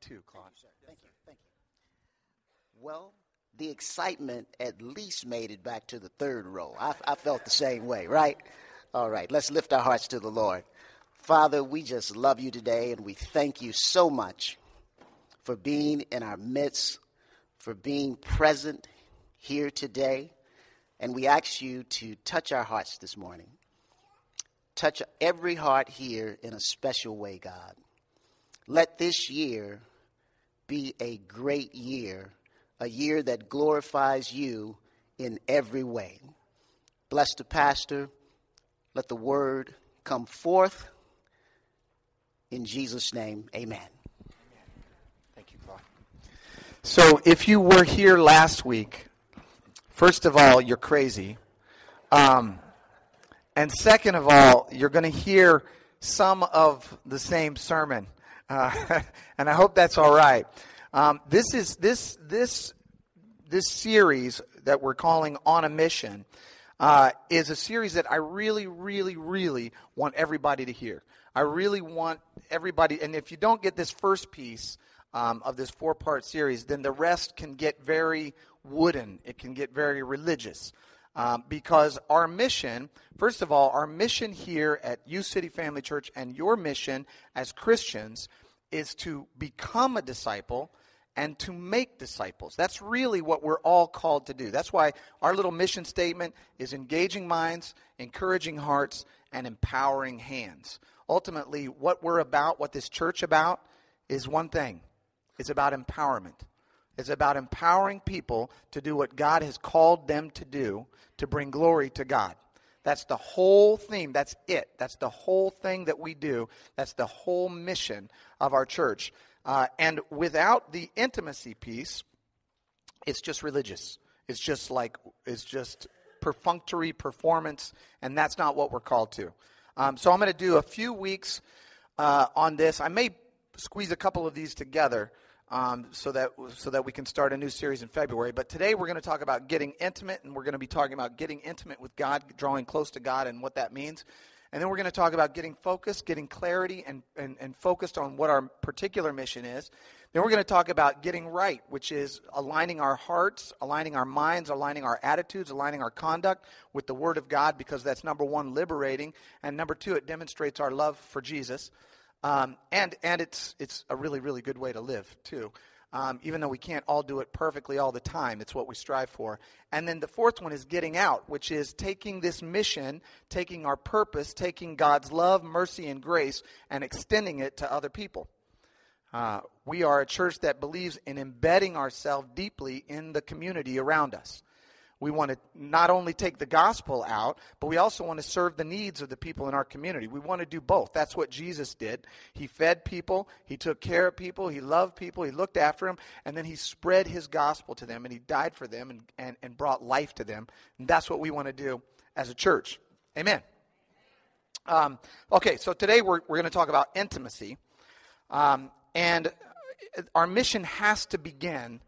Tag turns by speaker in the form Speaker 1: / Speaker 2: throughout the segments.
Speaker 1: great too, Claude.
Speaker 2: Thank you, Thank you. Thank you. Well, the excitement at least made it back to the third row. I, I felt the same way, right? All right, let's lift our hearts to the Lord. Father, we just love you today and we thank you so much for being in our midst, for being present here today. And we ask you to touch our hearts this morning. Touch every heart here in a special way, God. Let this year be a great year, a year that glorifies you in every way. Bless the pastor. Let the word come forth. In Jesus' name, amen.
Speaker 1: Thank you, Claude. So, if you were here last week, first of all, you're crazy. Um, and second of all, you're going to hear some of the same sermon. And I hope that's all right. Um, this is this this this series that we're calling on a mission uh, is a series that I really, really, really want everybody to hear. I really want everybody, and if you don't get this first piece um, of this four part series, then the rest can get very wooden. It can get very religious. Um, because our mission, first of all, our mission here at U City Family Church and your mission as Christians is to become a disciple and to make disciples. That's really what we're all called to do. That's why our little mission statement is engaging minds, encouraging hearts, and empowering hands. Ultimately, what we're about, what this church about, is one thing. It's about empowerment. It's about empowering people to do what God has called them to do to bring glory to God. That's the whole theme. That's it. That's the whole thing that we do. That's the whole mission of our church. Uh, and without the intimacy piece, it's just religious. It's just like, it's just perfunctory performance, and that's not what we're called to. Um, so I'm going to do a few weeks uh, on this. I may squeeze a couple of these together um, so that so that we can start a new series in February. But today we're going to talk about getting intimate, and we're going to be talking about getting intimate with God, drawing close to God, and what that means. And then we're going to talk about getting focused, getting clarity, and, and, and focused on what our particular mission is. Then we're going to talk about getting right, which is aligning our hearts, aligning our minds, aligning our attitudes, aligning our conduct with the Word of God, because that's number one, liberating, and number two, it demonstrates our love for Jesus. Um, and and it's, it's a really, really good way to live, too. Um, even though we can't all do it perfectly all the time, it's what we strive for. And then the fourth one is getting out, which is taking this mission, taking our purpose, taking God's love, mercy, and grace, and extending it to other people. Uh, we are a church that believes in embedding ourselves deeply in the community around us. We want to not only take the gospel out, but we also want to serve the needs of the people in our community. We want to do both. That's what Jesus did. He fed people, he took care of people, he loved people, he looked after them, and then he spread his gospel to them, and he died for them and, and, and brought life to them. And that's what we want to do as a church. Amen. Um, okay, so today we're, we're going to talk about intimacy. Um, and our mission has to begin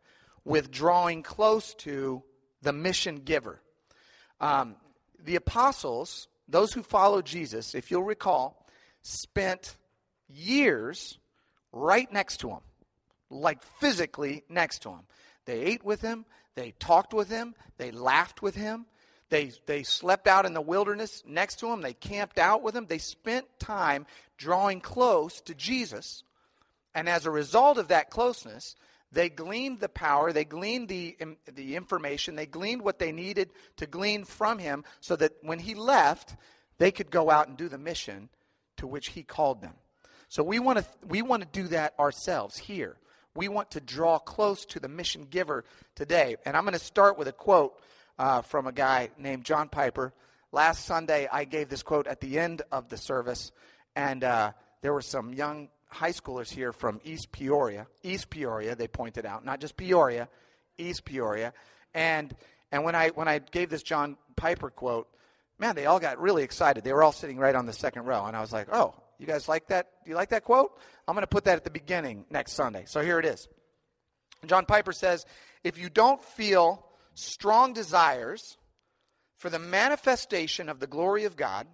Speaker 1: with drawing close to the mission giver. Um, the apostles, those who followed Jesus, if you'll recall, spent years right next to him, like physically next to him. They ate with him, they talked with him, they laughed with him, they, they slept out in the wilderness next to him, they camped out with him, they spent time drawing close to Jesus. And as a result of that closeness, they gleaned the power, they gleaned the, the information, they gleaned what they needed to glean from him so that when he left, they could go out and do the mission to which he called them. So we want to we want to do that ourselves here. We want to draw close to the mission giver today. And I'm going to start with a quote uh, from a guy named John Piper. Last Sunday, I gave this quote at the end of the service, and uh, there were some young high schoolers here from East Peoria. East Peoria, they pointed out, not just Peoria, East Peoria. And and when I when I gave this John Piper quote, man, they all got really excited. They were all sitting right on the second row, and I was like, oh, you guys like that? Do you like that quote? I'm going to put that at the beginning next Sunday. So here it is. John Piper says, if you don't feel strong desires for the manifestation of the glory of God,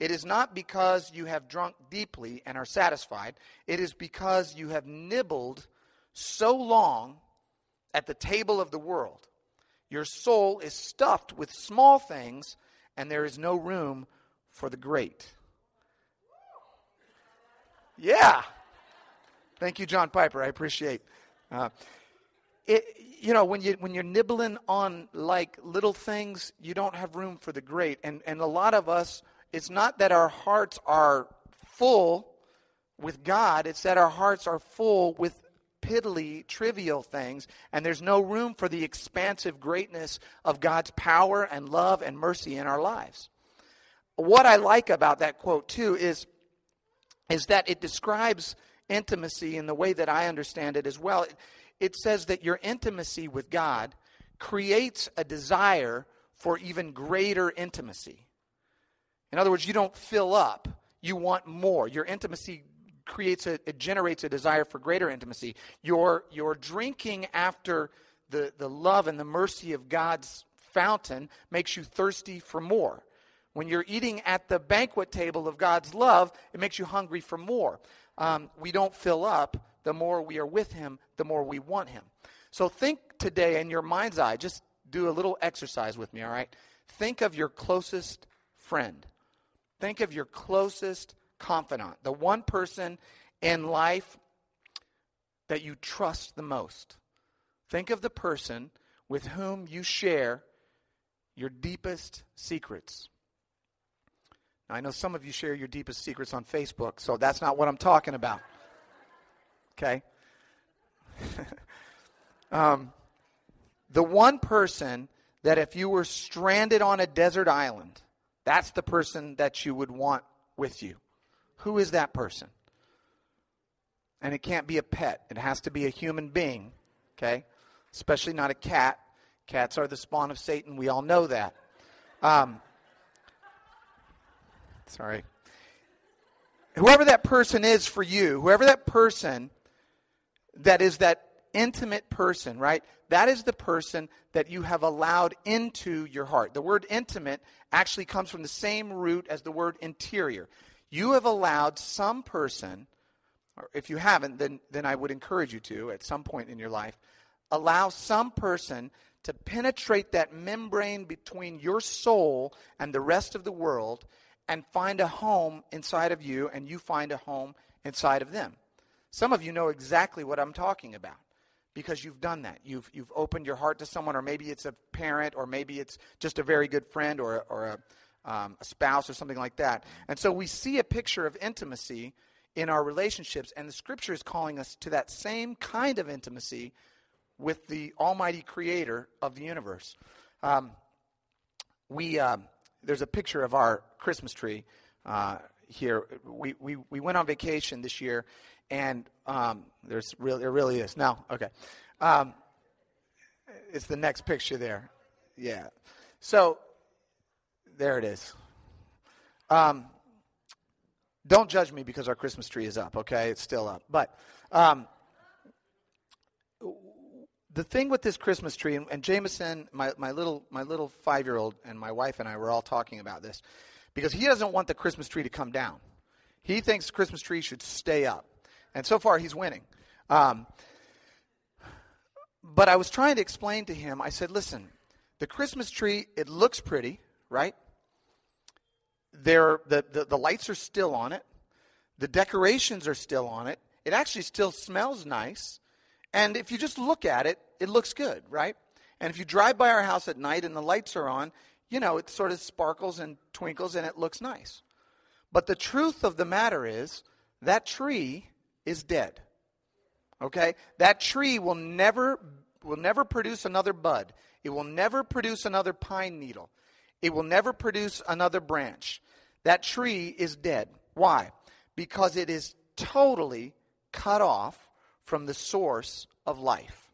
Speaker 1: it is not because you have drunk deeply and are satisfied. It is because you have nibbled so long at the table of the world. Your soul is stuffed with small things, and there is no room for the great. Yeah. Thank you, John Piper. I appreciate. Uh, it, you know, when you when you're nibbling on like little things, you don't have room for the great. And and a lot of us, it's not that our hearts are full with God; it's that our hearts are full with piddly, trivial things, and there's no room for the expansive greatness of God's power and love and mercy in our lives. What I like about that quote too is is that it describes intimacy in the way that I understand it as well. It, it says that your intimacy with God creates a desire for even greater intimacy. In other words, you don't fill up, you want more. Your intimacy creates a it generates a desire for greater intimacy. Your your drinking after the, the love and the mercy of God's fountain makes you thirsty for more. When you're eating at the banquet table of God's love, it makes you hungry for more. Um, we don't fill up. The more we are with Him, the more we want Him. So think today in your mind's eye, just do a little exercise with me, all right? Think of your closest friend. Think of your closest confidant, the one person in life that you trust the most. Think of the person with whom you share your deepest secrets. Now, I know some of you share your deepest secrets on Facebook, so that's not what I'm talking about. Okay? um, the one person that if you were stranded on a desert island, that's the person that you would want with you. Who is that person? And it can't be a pet, it has to be a human being, okay? Especially not a cat. Cats are the spawn of Satan. We all know that. Um, Sorry. Whoever that person is for you, whoever that person that is that intimate person, right? That is the person that you have allowed into your heart. The word intimate actually comes from the same root as the word interior. You have allowed some person, or if you haven't, then, then I would encourage you to at some point in your life, allow some person to penetrate that membrane between your soul and the rest of the world and find a home inside of you, and you find a home inside of them. Some of you know exactly what I'm talking about because you've done that. You've, you've opened your heart to someone, or maybe it's a parent, or maybe it's just a very good friend, or, or a, um, a spouse, or something like that. And so we see a picture of intimacy in our relationships, and the scripture is calling us to that same kind of intimacy with the Almighty Creator of the universe. Um, we. Um, there's a picture of our Christmas tree uh, here. We, we, we went on vacation this year, and um, there's really, there really is. Now, okay. Um, it's the next picture there. Yeah. So, there it is. Um, don't judge me because our Christmas tree is up, okay? It's still up. But um, the thing with this Christmas tree, and, and Jameson, my, my little my little five year old, and my wife and I were all talking about this, because he doesn't want the Christmas tree to come down. He thinks the Christmas tree should stay up, and so far he's winning. Um, but I was trying to explain to him. I said, "Listen, the Christmas tree it looks pretty, right? There, the, the the lights are still on it, the decorations are still on it. It actually still smells nice. And if you just look at it, it looks good, right? And if you drive by our house at night and the lights are on, you know, it sort of sparkles and twinkles and it looks nice. But the truth of the matter is that tree is dead. Okay? That tree will never will never produce another bud. It will never produce another pine needle. It will never produce another branch. That tree is dead. Why? Because it is totally cut off from the source of life.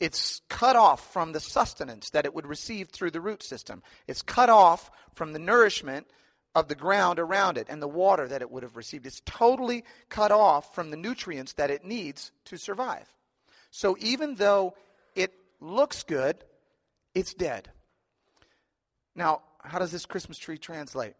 Speaker 1: It's cut off from the sustenance that it would receive through the root system. It's cut off from the nourishment of the ground around it and the water that it would have received. It's totally cut off from the nutrients that it needs to survive. So even though it looks good, it's dead. Now, how does this Christmas tree translate?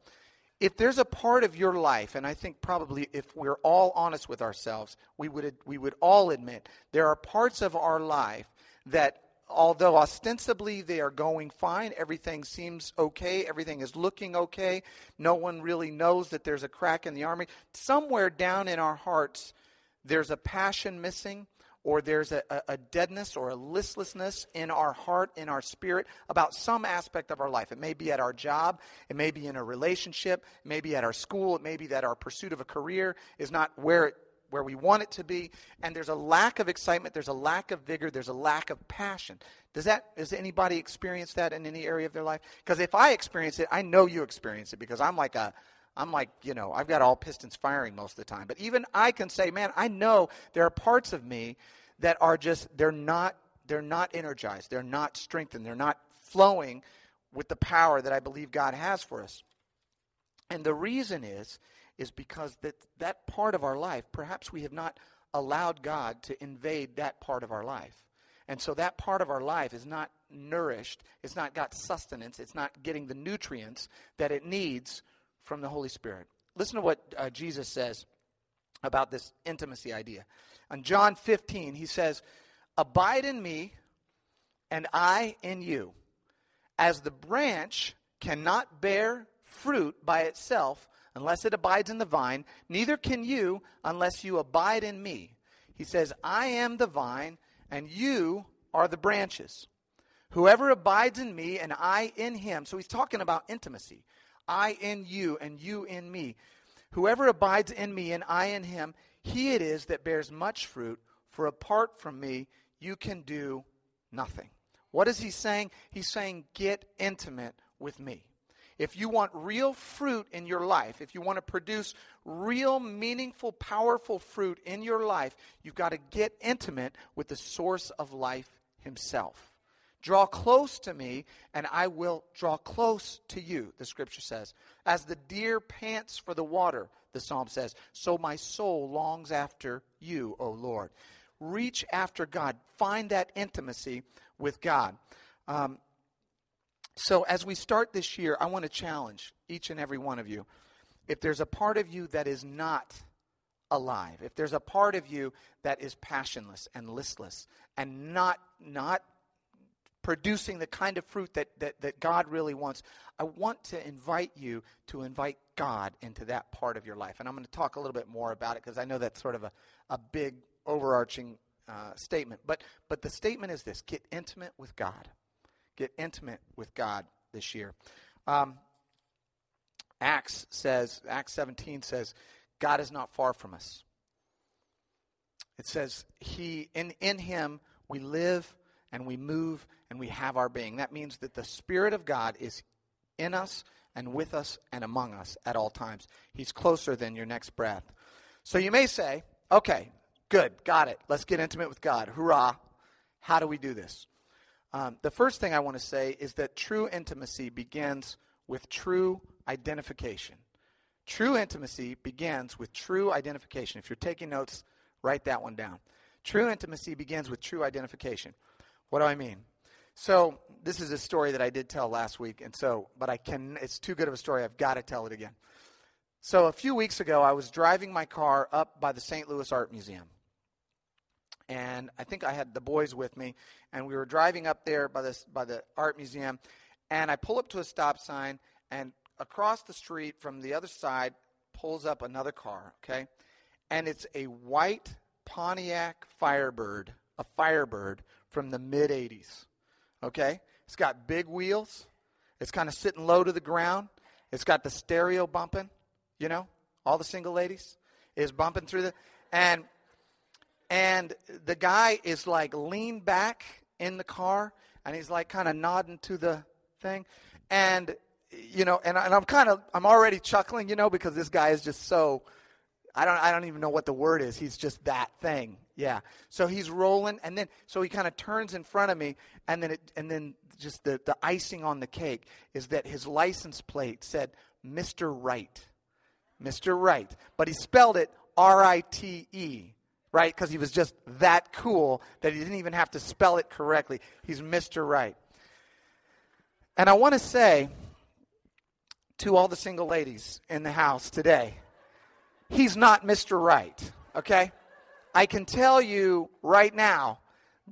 Speaker 1: if there's a part of your life, and I think probably if we're all honest with ourselves, we would, we would all admit there are parts of our life that, although ostensibly they are going fine, everything seems okay, everything is looking okay, no one really knows that there's a crack in the army, somewhere down in our hearts, there's a passion missing or there's a, a, deadness or a listlessness in our heart, in our spirit about some aspect of our life. It may be at our job, it may be in a relationship, it may be at our school, it may be that our pursuit of a career is not where it, where we want it to be, and there's a lack of excitement, there's a lack of vigor, there's a lack of passion. Does that does anybody experience that in any area of their life? Because if I experience it, I know you experience it because I'm like a I'm like, you know, I've got all pistons firing most of the time. But even I can say, man, I know there are parts of me that are just they're not they're not energized, they're not strengthened, they're not flowing with the power that I believe God has for us. And the reason is is because that that part of our life, perhaps we have not allowed God to invade that part of our life. And so that part of our life is not nourished, it's not got sustenance, it's not getting the nutrients that it needs from the Holy Spirit. Listen to what uh, Jesus says about this intimacy idea. On John 15, he says, Abide in me, and I in you. As the branch cannot bear fruit by itself unless it abides in the vine, neither can you unless you abide in me. He says, I am the vine, and you are the branches. Whoever abides in me and I in him. So he's talking about intimacy. I in you and you in me. Whoever abides in me and I in him, he it is that bears much fruit, for apart from me, you can do nothing. What is he saying? He's saying, get intimate with me. If you want real fruit in your life, if you want to produce real, meaningful, powerful fruit in your life, you've got to get intimate with the source of life himself. Draw close to me, and I will draw close to you, the scripture says. As the deer pants for the water, the psalm says, so my soul longs after you, O Lord. Reach after God. Find that intimacy with God. Um, so, as we start this year, I want to challenge each and every one of you. If there's a part of you that is not alive, if there's a part of you that is passionless and listless and not, not producing the kind of fruit that, that, that God really wants, I want to invite you to invite God into that part of your life. And I'm going to talk a little bit more about it because I know that's sort of a, a big, overarching uh, statement. But, but the statement is this get intimate with God. Get intimate with God this year. Um, Acts says, Acts 17 says, God is not far from us. It says, He in, in Him we live and we move and we have our being. That means that the Spirit of God is in us and with us and among us at all times. He's closer than your next breath. So you may say, okay, good, got it. Let's get intimate with God. Hurrah. How do we do this? Um, the first thing I want to say is that true intimacy begins with true identification. True intimacy begins with true identification. If you're taking notes, write that one down. True intimacy begins with true identification. What do I mean? So this is a story that I did tell last week, and so, but I can. It's too good of a story. I've got to tell it again. So a few weeks ago, I was driving my car up by the St. Louis Art Museum, and I think I had the boys with me, and we were driving up there by the by the art museum, and I pull up to a stop sign, and across the street from the other side pulls up another car. Okay, and it's a white Pontiac Firebird, a Firebird from the mid 80s. Okay? It's got big wheels. It's kind of sitting low to the ground. It's got the stereo bumping, you know, all the single ladies is bumping through the and and the guy is like leaned back in the car and he's like kind of nodding to the thing and you know and, and i'm kind of i'm already chuckling you know because this guy is just so I don't I don't even know what the word is. He's just that thing. Yeah. So he's rolling and then so he kind of turns in front of me and then it and then just the, the icing on the cake is that his license plate said Mr. Right. Mr. Right. But he spelled it R I T E, right? Because he was just that cool that he didn't even have to spell it correctly. He's Mr. Right. And I want to say to all the single ladies in the house today, he's not Mr. Right, okay? I can tell you right now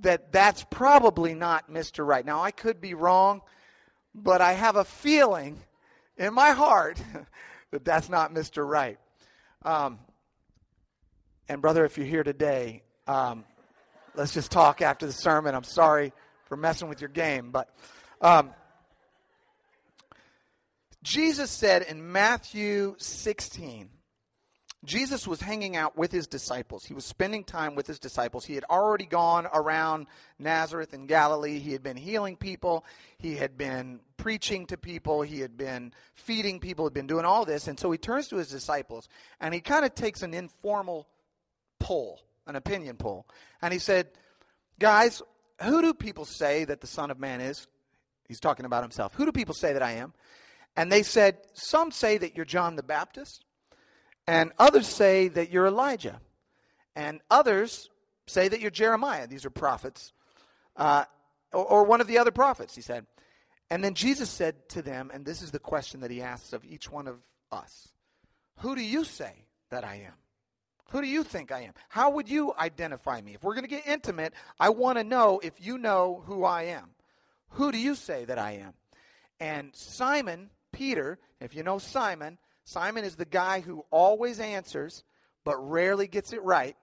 Speaker 1: that that's probably not Mr. Right. Now, I could be wrong, but I have a feeling in my heart that that's not Mr. Right. Um, and, brother, if you're here today, um, let's just talk after the sermon. I'm sorry for messing with your game, but um, Jesus said in Matthew 16, Jesus was hanging out with his disciples. He was spending time with his disciples. He had already gone around Nazareth and Galilee. He had been healing people. He had been preaching to people. He had been feeding people. He had been doing all this. And so he turns to his disciples and he kind of takes an informal poll, an opinion poll. And he said, Guys, who do people say that the Son of Man is? He's talking about himself. Who do people say that I am? And they said, Some say that you're John the Baptist. And others say that you're Elijah. And others say that you're Jeremiah. These are prophets. Uh, or, or one of the other prophets, he said. And then Jesus said to them, and this is the question that he asks of each one of us Who do you say that I am? Who do you think I am? How would you identify me? If we're going to get intimate, I want to know if you know who I am. Who do you say that I am? And Simon, Peter, if you know Simon, Simon is the guy who always answers but rarely gets it right.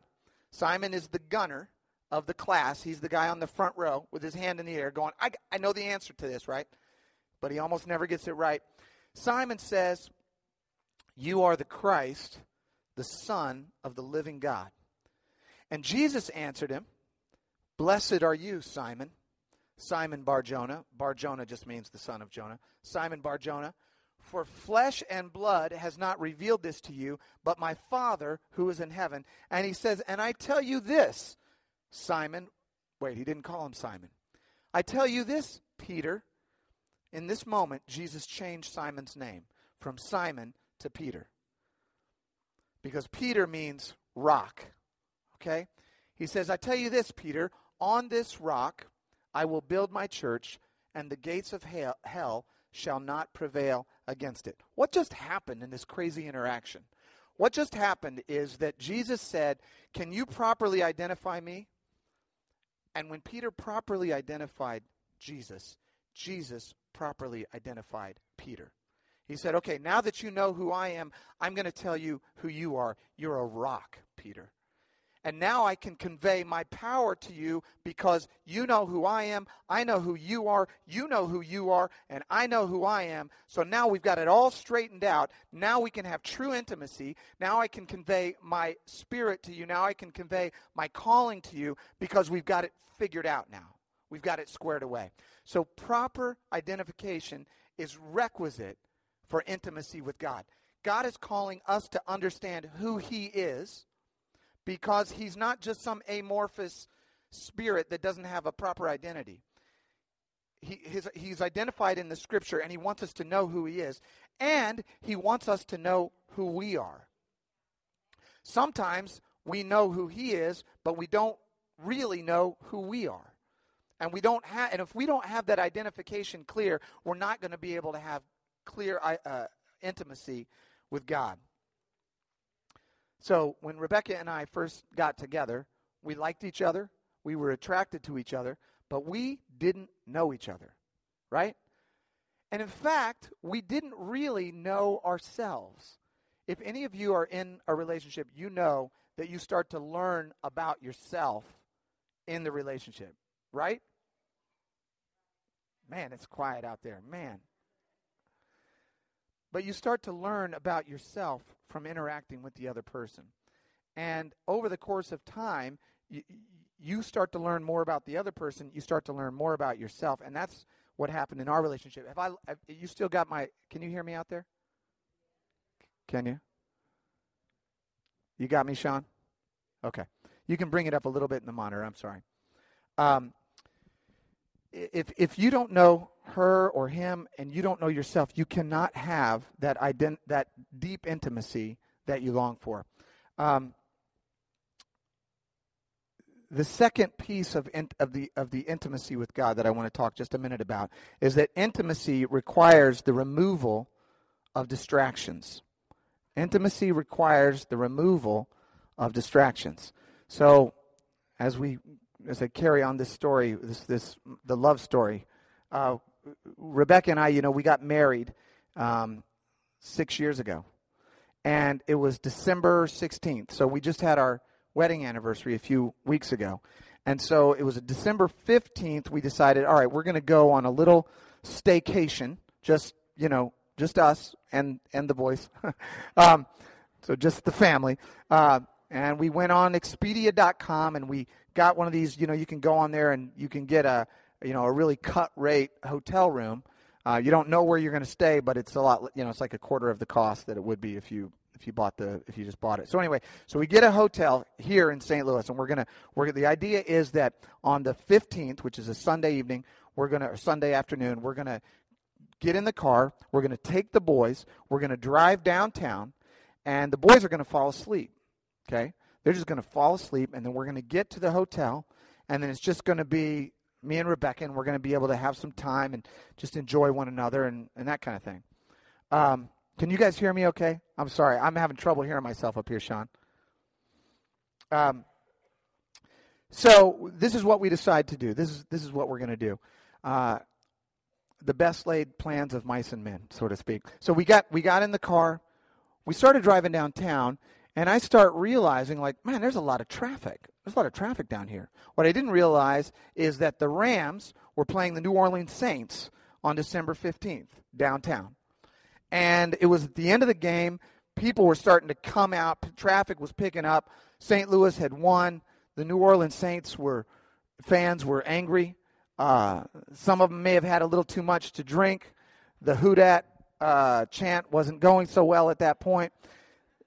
Speaker 1: Simon is the gunner of the class. He's the guy on the front row with his hand in the air going, I, I know the answer to this, right? But he almost never gets it right. Simon says, You are the Christ, the Son of the living God. And Jesus answered him, Blessed are you, Simon. Simon Barjona. Barjona just means the son of Jonah. Simon Barjona. For flesh and blood has not revealed this to you, but my Father who is in heaven. And he says, And I tell you this, Simon. Wait, he didn't call him Simon. I tell you this, Peter. In this moment, Jesus changed Simon's name from Simon to Peter. Because Peter means rock. Okay? He says, I tell you this, Peter, on this rock I will build my church, and the gates of hell shall not prevail against it. What just happened in this crazy interaction? What just happened is that Jesus said, Can you properly identify me? And when Peter properly identified Jesus, Jesus properly identified Peter. He said, Okay, now that you know who I am, I'm going to tell you who you are. You're a rock, Peter. And now I can convey my power to you because you know who I am, I know who you are, you know who you are, and I know who I am. So now we've got it all straightened out. Now we can have true intimacy. Now I can convey my spirit to you. Now I can convey my calling to you because we've got it figured out now. We've got it squared away. So proper identification is requisite for intimacy with God. God is calling us to understand who He is because he's not just some amorphous spirit that doesn't have a proper identity. He, his, he's identified in the scripture, and he wants us to know who he is, and he wants us to know who we are. Sometimes we know who he is, but we don't really know who we are. And we don't have, and if we don't have that identification clear, we're not going to be able to have clear uh, intimacy with God. So when Rebecca and I first got together, we liked each other, we were attracted to each other, but we didn't know each other, right? And in fact, we didn't really know ourselves. If any of you are in a relationship, you know that you start to learn about yourself in the relationship, right? Man, it's quiet out there. Man. But you start to learn about yourself from interacting with the other person. And over the course of time, you, you start to learn more about the other person. You start to learn more about yourself. And that's what happened in our relationship. Have I, have, you still got my, can you hear me out there? Can you? You got me, Sean? Okay. You can bring it up a little bit in the monitor. I'm sorry. Um, if if you don't know her or him and you don't know yourself, you cannot have that ident- that deep intimacy that you long for. Um, the second piece of in, of the of the intimacy with God that I want to talk just a minute about is that intimacy requires the removal of distractions. Intimacy requires the removal of distractions. So, as we as I carry on this story, this this the love story, uh, Rebecca and I, you know, we got married um, six years ago, and it was December sixteenth. So we just had our wedding anniversary a few weeks ago, and so it was December fifteenth. We decided, all right, we're going to go on a little staycation, just you know, just us and and the boys, um, so just the family. Uh, and we went on Expedia.com and we got one of these. You know, you can go on there and you can get a you know a really cut rate hotel room. Uh, you don't know where you're going to stay, but it's a lot. You know, it's like a quarter of the cost that it would be if you if you bought the if you just bought it. So anyway, so we get a hotel here in St. Louis, and we're gonna we're the idea is that on the 15th, which is a Sunday evening, we're gonna Sunday afternoon, we're gonna get in the car. We're gonna take the boys. We're gonna drive downtown, and the boys are gonna fall asleep. Okay? They're just to fall asleep, and then we're to get to the hotel, and then it's just to be me and Rebecca, and we're going to be able to have some time and just enjoy one another and, and that kind of thing. Um, can you guys hear me okay? I'm sorry. I'm having trouble hearing myself up here, Sean. Um, so this is what we decide to do. This is this is what we're going to do. Uh, the best laid plans of mice and men, so to speak. So we got we got in the car. We started driving downtown, and I start realizing, like, man, there's a lot of traffic. There's a lot of traffic down here. What I didn't realize is that the Rams were playing the New Orleans Saints on December 15th downtown. And it was at the end of the game. People were starting to come out. Traffic was picking up. St. Louis had won. The New Orleans Saints were, fans were angry. Uh, some of them may have had a little too much to drink. The Who Dat uh, chant wasn't going so well at that point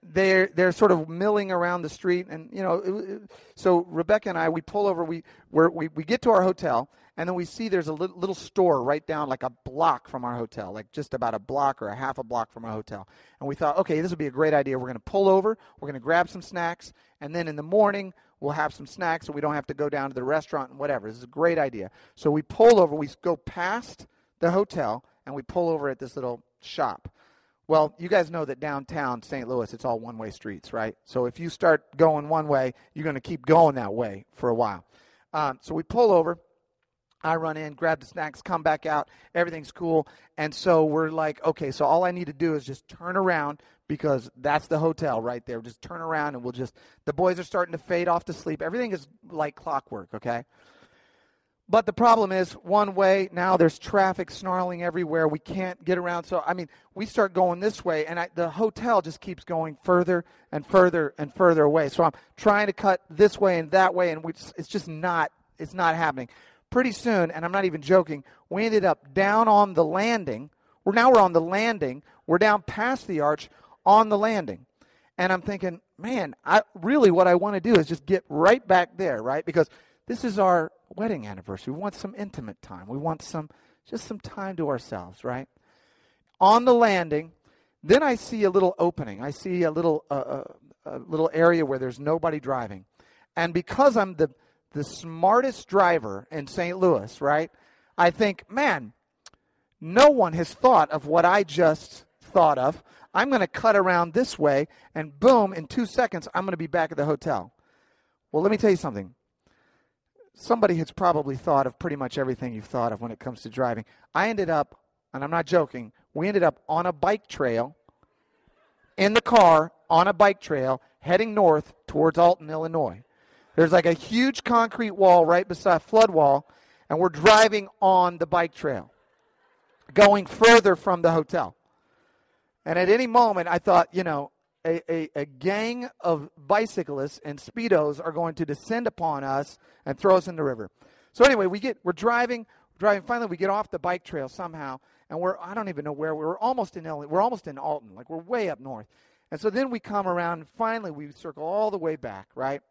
Speaker 1: they're they're sort of milling around the street, and you know, it, it, so Rebecca and I we pull over, we we we get to our hotel, and then we see there's a little, little store right down like a block from our hotel, like just about a block or a half a block from our hotel, and we thought, okay, this would be a great idea. We're going to pull over, we're going to grab some snacks, and then in the morning we'll have some snacks, so we don't have to go down to the restaurant and whatever. This is a great idea. So we pull over, we go past the hotel, and we pull over at this little shop. Well, you guys know that downtown St. Louis, it's all one way streets, right? So if you start going one way, you're going to keep going that way for a while. Um, so we pull over. I run in, grab the snacks, come back out. Everything's cool. And so we're like, okay, so all I need to do is just turn around because that's the hotel right there. Just turn around and we'll just, the boys are starting to fade off to sleep. Everything is like clockwork, okay? But the problem is, one way, now there's traffic snarling everywhere. We can't get around. So, I mean, we start going this way, and I, the hotel just keeps going further and further and further away. So I'm trying to cut this way and that way, and we, it's just not, it's not happening. Pretty soon, and I'm not even joking, we ended up down on the landing. We're now we're on the landing. We're down past the arch on the landing. And I'm thinking, man, I really what I want to do is just get right back there, right? Because this is our wedding anniversary. We want some intimate time. We want some just some time to ourselves, right? On the landing, then I see a little opening. I see a little uh, uh, a little area where there's nobody driving. And because I'm the the smartest driver in St. Louis, right? I think, man, no one has thought of what I just thought of. I'm going to cut around this way, and boom, in two seconds, I'm going to be back at the hotel. Well, let me tell you something somebody has probably thought of pretty much everything you've thought of when it comes to driving. I ended up, and I'm not joking, we ended up on a bike trail in the car on a bike trail heading north towards Alton, Illinois. There's like a huge concrete wall right beside flood wall, and we're driving on the bike trail, going further from the hotel. And at any moment, I thought, you know, a, a, a, gang of bicyclists and speedos are going to descend upon us and throw us in the river. So anyway, we get we're driving, driving. Finally, we get off the bike trail somehow, and we're I don't even know where we're almost in Illinois. We're almost in Alton, like we're way up north. And so then we come around, and finally we circle all the way back. Right.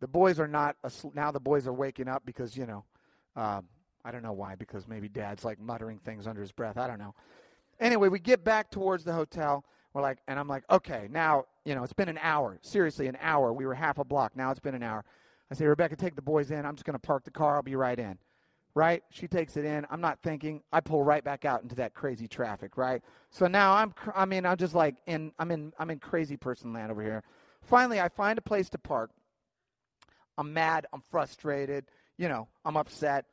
Speaker 1: The boys are not asleep. now. The boys are waking up because you know, um, I don't know why. Because maybe Dad's like muttering things under his breath. I don't know. Anyway, we get back towards the hotel we're like, and I'm like, okay, now, you know, it's been an hour. Seriously, an hour. We were half a block. Now it's been an hour. I say, Rebecca, take the boys in. I'm just going to park the car. I'll be right in. right? She takes it in. I'm not thinking. I pull right back out into that crazy traffic, right? So now I'm, I mean, I'm just like in, I'm in, I'm in crazy person land over here. Finally, I find a place to park. I'm mad. I'm frustrated. You know, I'm upset.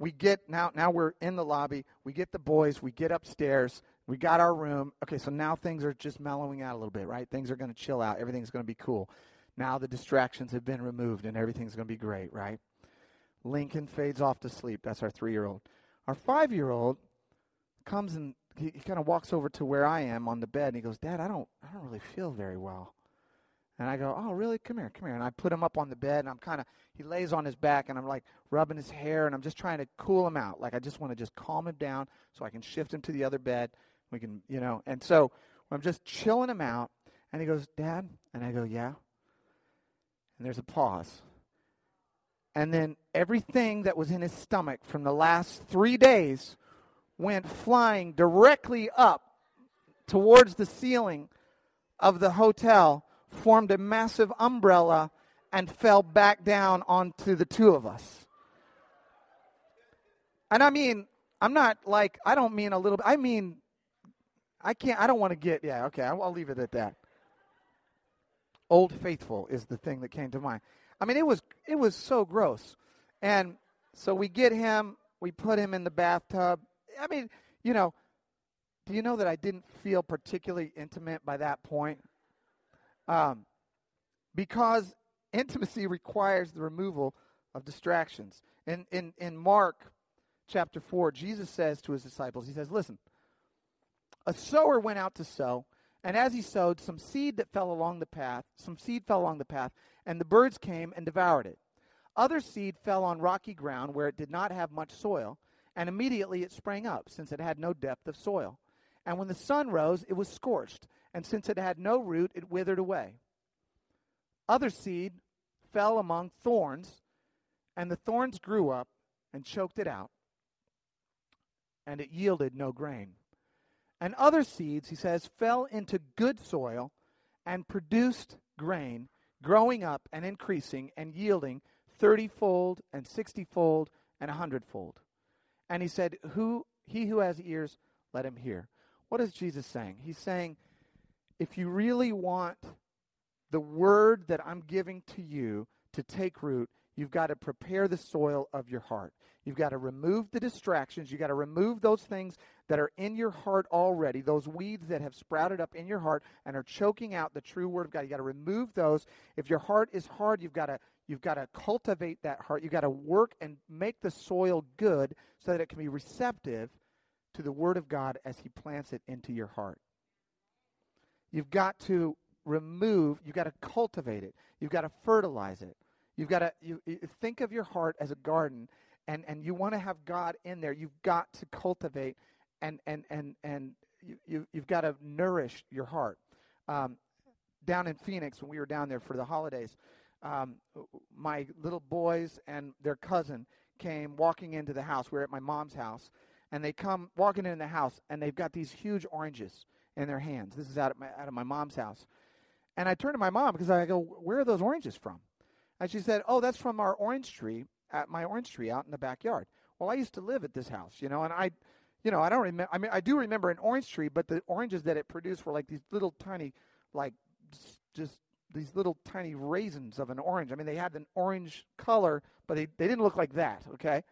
Speaker 1: We get now. Now we're in the lobby. We get the boys. We get upstairs. We got our room. Okay, so now things are just mellowing out a little bit, right? Things are going to chill out. Everything's going to be cool. Now the distractions have been removed and everything's going to be great, right? Lincoln fades off to sleep. That's our three year old. Our five year old comes and he, he kind of walks over to where I am on the bed and he goes, Dad, I don't, I don't really feel very well. And I go, Oh, really? Come here, come here. And I put him up on the bed and I'm kind of, he lays on his back and I'm like rubbing his hair and I'm just trying to cool him out. Like I just want to just calm him down so I can shift him to the other bed. We can, you know. And so I'm just chilling him out and he goes, Dad? And I go, Yeah. And there's a pause. And then everything that was in his stomach from the last three days went flying directly up towards the ceiling of the hotel, formed a massive umbrella, and fell back down onto the two of us. And I mean, I'm not like, I don't mean a little bit, I mean, I can't, I don't want to get, yeah, okay, I'll, I'll leave it at that. Old Faithful is the thing that came to mind. I mean, it was it was so gross. And so we get him, we put him in the bathtub. I mean, you know, do you know that I didn't feel particularly intimate by that point? Um, because intimacy requires the removal of distractions. In, in, in Mark chapter 4, Jesus says to his disciples, He says, Listen, a sower went out to sow, and as he sowed, some seed that fell along the path, some seed fell along the path, and the birds came and devoured it. Other seed fell on rocky ground where it did not have much soil, and immediately it sprang up, since it had no depth of soil. And when the sun rose, it was scorched, and since it had no root, it withered away. Other seed fell among thorns, and the thorns grew up and choked it out, and it yielded no grain. And other seeds, he says, fell into good soil and produced grain growing up and increasing and yielding thirtyfold and sixtyfold and a hundredfold. And he said, Who he who has ears, let him hear. What is Jesus saying? He's saying, if you really want the word that I'm giving to you to take root, you've got to prepare the soil of your heart. You've got to remove the distractions. You've got to remove those things that are in your heart already, those weeds that have sprouted up in your heart and are choking out the true word of God. You've got to remove those. If your heart is hard, you've got to you've got to cultivate that heart. You've got to work and make the soil good so that it can be receptive to the word of God as he plants it into your heart. You've got to remove, you've got to cultivate it. You've got to fertilize it. You've got to you, you think of your heart as a garden and, and you want to have God in there, you've got to cultivate and, and, and, and you, you, you've got to nourish your heart. Um, down in Phoenix, when we were down there for the holidays, um, my little boys and their cousin came walking into the house. We were at my mom's house, and they come walking in the house, and they've got these huge oranges in their hands. This is out of my, out of my mom's house. And I turned to my mom because I go, Where are those oranges from? And she said, Oh, that's from our orange tree at my orange tree out in the backyard. Well, I used to live at this house, you know, and I, you know, I don't remember. I mean, I do remember an orange tree, but the oranges that it produced were like these little tiny, like just these little tiny raisins of an orange. I mean, they had an orange color, but they, they didn't look like that, okay?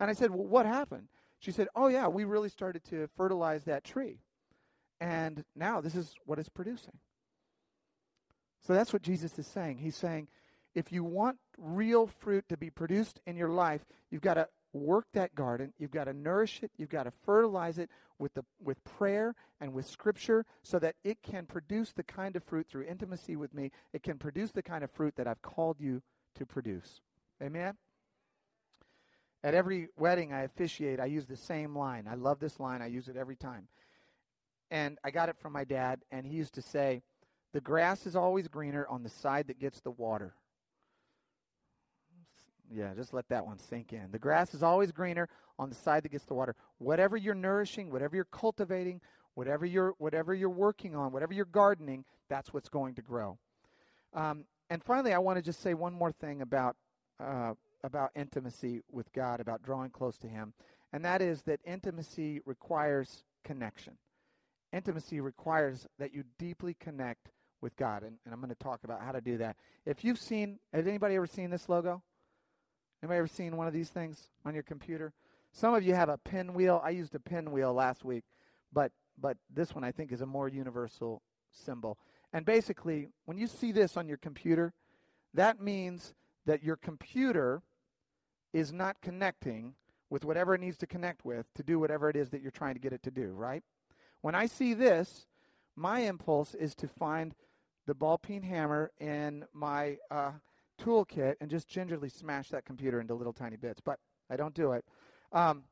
Speaker 1: And I said, Well, what happened? She said, Oh, yeah, we really started to fertilize that tree. And now this is what it's producing. So that's what Jesus is saying. He's saying, if you want real fruit to be produced in your life, you've got to work that garden. You've got to nourish it. You've got to fertilize it with the with prayer and with scripture so that it can produce the kind of fruit through intimacy with me. It can produce the kind of fruit that I've called you to produce. Amen. At every wedding I officiate, I use the same line. I love this line. I use it every time. And I got it from my dad, and he used to say, The grass is always greener on the side that gets the water. Yeah, just let that one sink in. The grass is always greener on the side that gets the water. Whatever you're nourishing, whatever you're cultivating, whatever you're whatever you're working on, whatever you're gardening, that's what's going to grow. Um, and finally, I want to just say one more thing about uh, about intimacy with God, about drawing close to Him, and that is that intimacy requires connection. Intimacy requires that you deeply connect with God, and, and I'm going to talk about how to do that. If you've seen, has anybody ever seen this logo? Anybody ever seen one of these things on your computer? Some of you have a pinwheel. I used a pinwheel last week, but but this one I think is a more universal symbol. And basically, when you see this on your computer, that means that your computer is not connecting with whatever it needs to connect with to do whatever it is that you're trying to get it to do, right? When I see this, my impulse is to find the ball peen hammer in my uh, toolkit and just gingerly smash that computer into little tiny bits. But I don't do it. Um,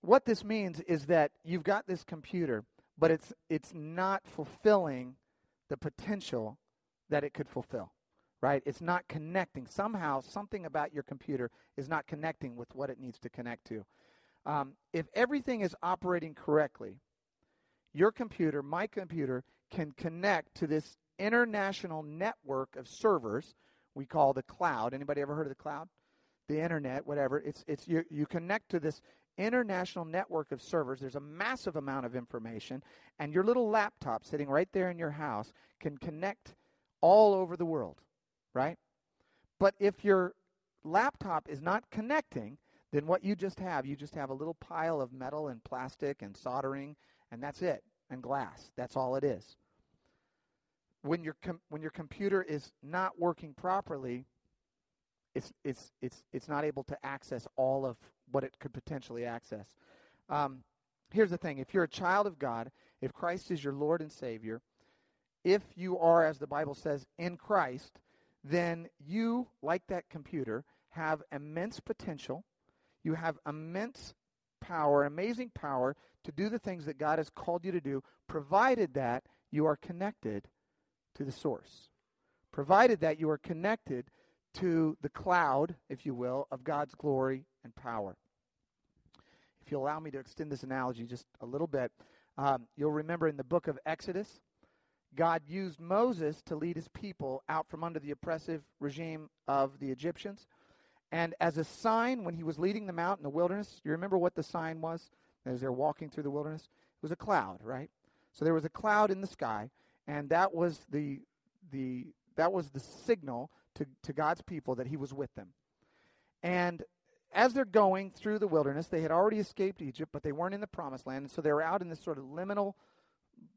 Speaker 1: what this means is that you've got this computer, but it's it's not fulfilling the potential that it could fulfill. Right? It's not connecting. Somehow, something about your computer is not connecting with what it needs to connect to. Um, if everything is operating correctly, your computer, my computer, can connect to this international network of servers we call the cloud. Anybody ever heard of the cloud? The internet, whatever. It's it's you, you connect to this international network of servers. There's a massive amount of information, and your little laptop sitting right there in your house can connect all over the world, right? But if your laptop is not connecting, then what you just have, you just have a little pile of metal and plastic and soldering, and that's it, and glass. That's all it is. When your com- when your computer is not working properly, it's it's it's it's not able to access all of what it could potentially access. Um, here's the thing: if you're a child of God, if Christ is your Lord and Savior, if you are, as the Bible says, in Christ, then you, like that computer, have immense potential. You have immense power, amazing power to do the things that God has called you to do, provided that you are connected the source. Provided that you are connected to the cloud, if you will, of God's glory and power. If you allow me to extend this analogy just a little bit, um, you'll remember in the book of Exodus, God used Moses to lead his people out from under the oppressive regime of the Egyptians. And as a sign, when he was leading them out in the wilderness, you remember what the sign was as they're walking through the wilderness? It was a cloud, right? So there was a cloud in the sky, and that was the the that was the signal to, to God's people that he was with them. And as they're going through the wilderness, they had already escaped Egypt, but they weren't in the promised land. And so they were out in this sort of liminal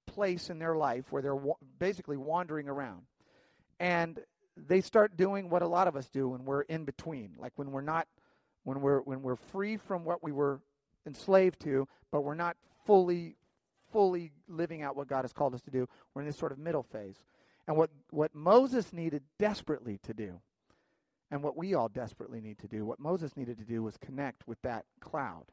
Speaker 1: place in their life where they're wa- basically wandering around. And they start doing what a lot of us do when we're in between, like when we're not when we're when we're free from what we were enslaved to, but we're not fully fully living out what God has called us to do. We're in this sort of middle phase. And what, what Moses needed desperately to do, and what we all desperately need to do, what Moses needed to do was connect with that cloud,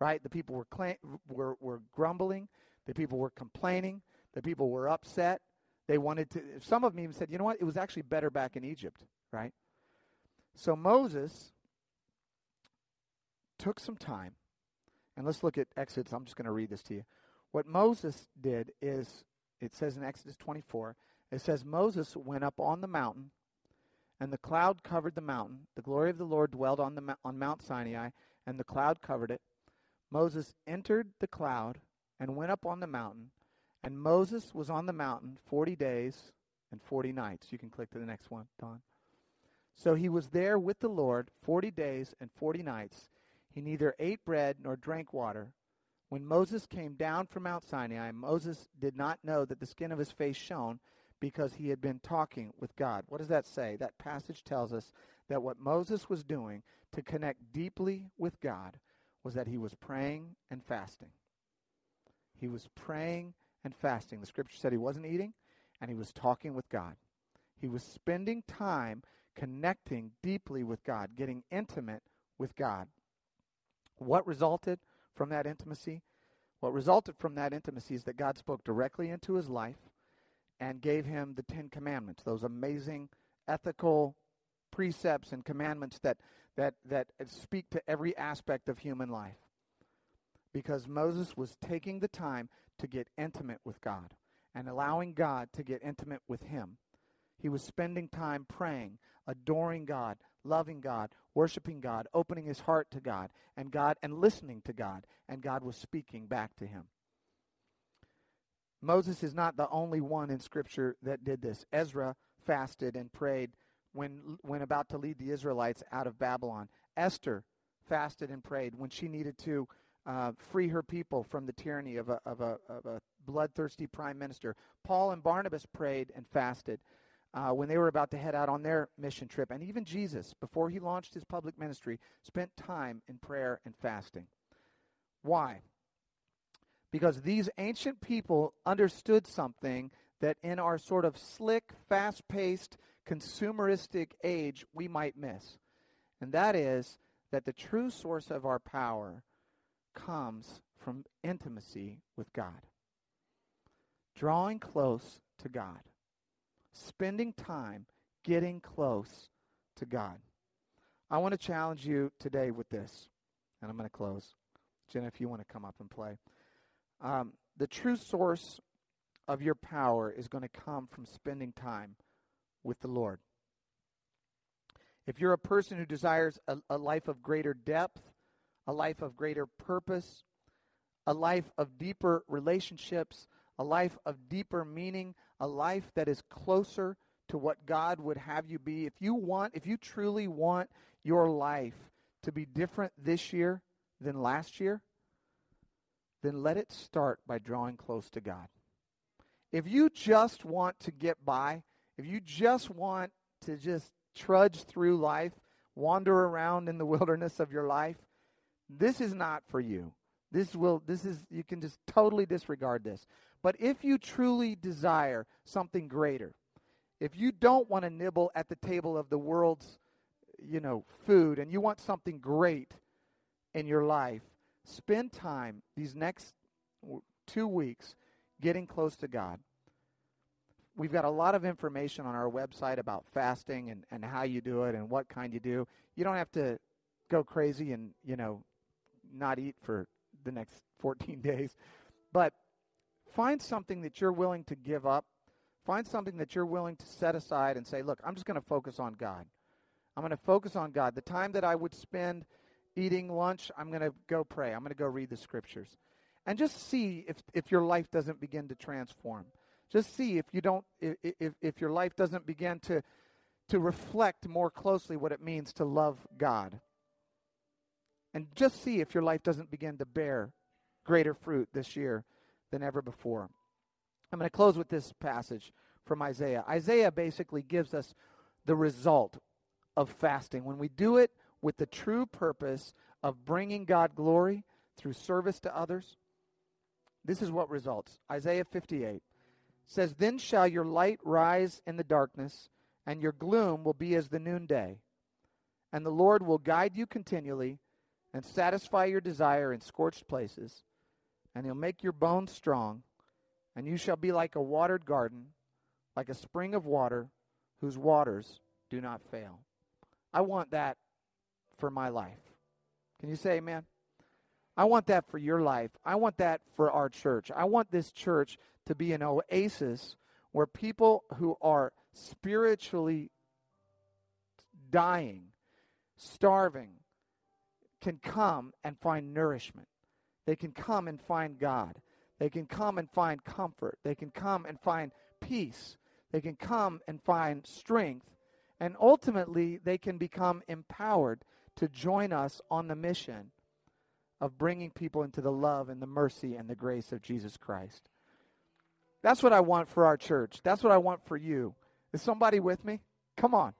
Speaker 1: right? The people were, cl- were, were grumbling, the people were complaining, the people were upset. They wanted to, some of them even said, you know what, it was actually better back in Egypt, right? So Moses took some time, and let's look at Exodus. I'm just going to read this to you. What Moses did is, it says in Exodus 24, it says Moses went up on the mountain, and the cloud covered the mountain. The glory of the Lord dwelled on the on Mount Sinai, and the cloud covered it. Moses entered the cloud and went up on the mountain, and Moses was on the mountain 40 days and 40 nights. You can click to the next one, Don. So he was there with the Lord 40 days and 40 nights. He neither ate bread nor drank water. When Moses came down from Mount Sinai, Moses did not know that the skin of his face shone because he had been talking with God. What does that say? That passage tells us that what Moses was doing to connect deeply with God was that he was praying and fasting. He was praying and fasting. The scripture said he wasn't eating and he was talking with God. He was spending time connecting deeply with God, getting intimate with God. What resulted from that intimacy? What resulted from that intimacy is that God spoke directly into his life and gave him the Ten Commandments, those amazing ethical precepts and commandments that, that, that speak to every aspect of human life. Because Moses was taking the time to get intimate with God and allowing God to get intimate with him. He was spending time praying, adoring God, loving God, worshiping God, opening his heart to God, and God and listening to God, and God was speaking back to him. Moses is not the only one in scripture that did this. Ezra fasted and prayed when when about to lead the Israelites out of Babylon. Esther fasted and prayed when she needed to uh, free her people from the tyranny of a, of, a, of a bloodthirsty prime minister. Paul and Barnabas prayed and fasted uh, when they were about to head out on their mission trip. And even Jesus, before he launched his public ministry, spent time in prayer and fasting. Why? Because these ancient people understood something that in our sort of slick, fast paced, consumeristic age we might miss. And that is that the true source of our power comes from intimacy with God. Drawing close to God. Spending time getting close to God. I want to challenge you today with this, and I'm going to close. Jenna, if you want to come up and play. Um, the true source of your power is going to come from spending time with the Lord. If you're a person who desires a, a life of greater depth, a life of greater purpose, a life of deeper relationships, a life of deeper meaning, a life that is closer to what God would have you be. If you want, if you truly want your life to be different this year than last year, then let it start by drawing close to God. If you just want to get by, if you just want to just trudge through life, wander around in the wilderness of your life, this is not for you. This will this is you can just totally disregard this. But if you truly desire something greater, if you don't want to nibble at the table of the world's you know food and you want something great in your life, spend time these next 2 weeks getting close to God. We've got a lot of information on our website about fasting and, and how you do it and what kind you do. You don't have to go crazy and, you know, not eat for the next 14 days. But find something that you're willing to give up. Find something that you're willing to set aside and say, look, I'm just going to focus on God. I'm going to focus on God. The time that I would spend eating lunch, I'm going to go pray. I'm going to go read the scriptures. And just see if, if your life doesn't begin to transform. Just see if you don't if, if, your life doesn't begin to to reflect more closely what it means to love God. And just see if your life doesn't begin to bear greater fruit this year than ever before. I'm going to close with this passage from Isaiah. Isaiah basically gives us the result of fasting. When we do it with the true purpose of bringing God glory through service to others, this is what results. Isaiah 58 says, Then shall your light rise in the darkness, and your gloom will be as the noonday. And the Lord will guide you continually and satisfy your desire in scorched places, and he'll make your bones strong, and you shall be like a watered garden, like a spring of water whose waters do not fail. I want that for my life. Can you say amen? I want that for your life. I want that for our church. I want this church to be an oasis where people who are spiritually dying, starving, can come and find nourishment. They can come and find God. They can come and find comfort. They can come and find peace. They can come and find strength. And ultimately, they can become empowered to join us on the mission of bringing people into the love and the mercy and the grace of Jesus Christ. That's what I want for our church. That's what I want for you. Is somebody with me? Come on.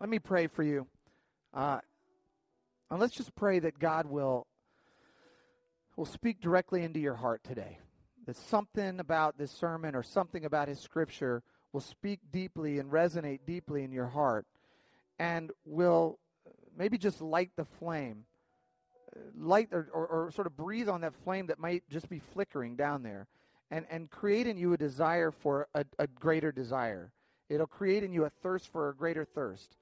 Speaker 1: Let me pray for you. Uh, and let's just pray that God will will speak directly into your heart today. That something about this sermon or something about his scripture will speak deeply and resonate deeply in your heart and will maybe just light the flame. Light or, or, or sort of breathe on that flame that might just be flickering down there and, and create in you a desire for a, a greater desire. It'll create in you a thirst for a greater thirst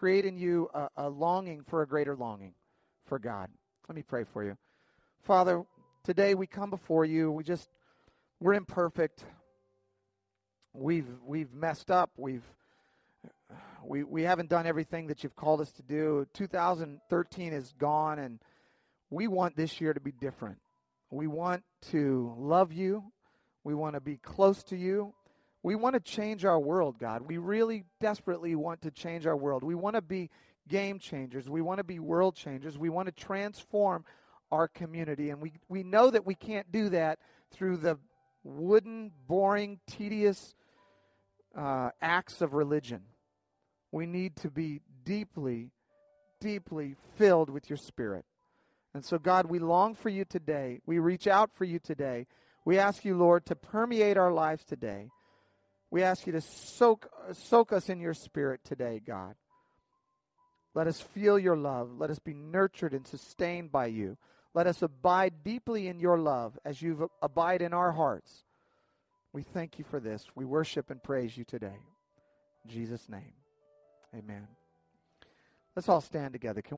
Speaker 1: create in you a, a longing for a greater longing for God. Let me pray for you. Father, today we come before you. We just, we're imperfect. we've we've messed up. We've we we haven't done everything that you've called us to do. 2013 is gone, and we want this year to be different. We want to love you. We want to be close to you. We want to change our world, God. We really desperately want to change our world. We want to be game changers. We want to be world changers. We want to transform our community. And we, we know that we can't do that through the wooden, boring, tedious uh, acts of religion. We need to be deeply, deeply filled with your Spirit. And so, God, we long for you today. We reach out for you today. We ask you, Lord, to permeate our lives today. We ask you to soak, soak us in your Spirit today, God. Let us feel your love. Let us be nurtured and sustained by you. Let us abide deeply in your love as you abide in our hearts. We thank you for this. We worship and praise you today. In Jesus' name, amen. Let's all stand together. Can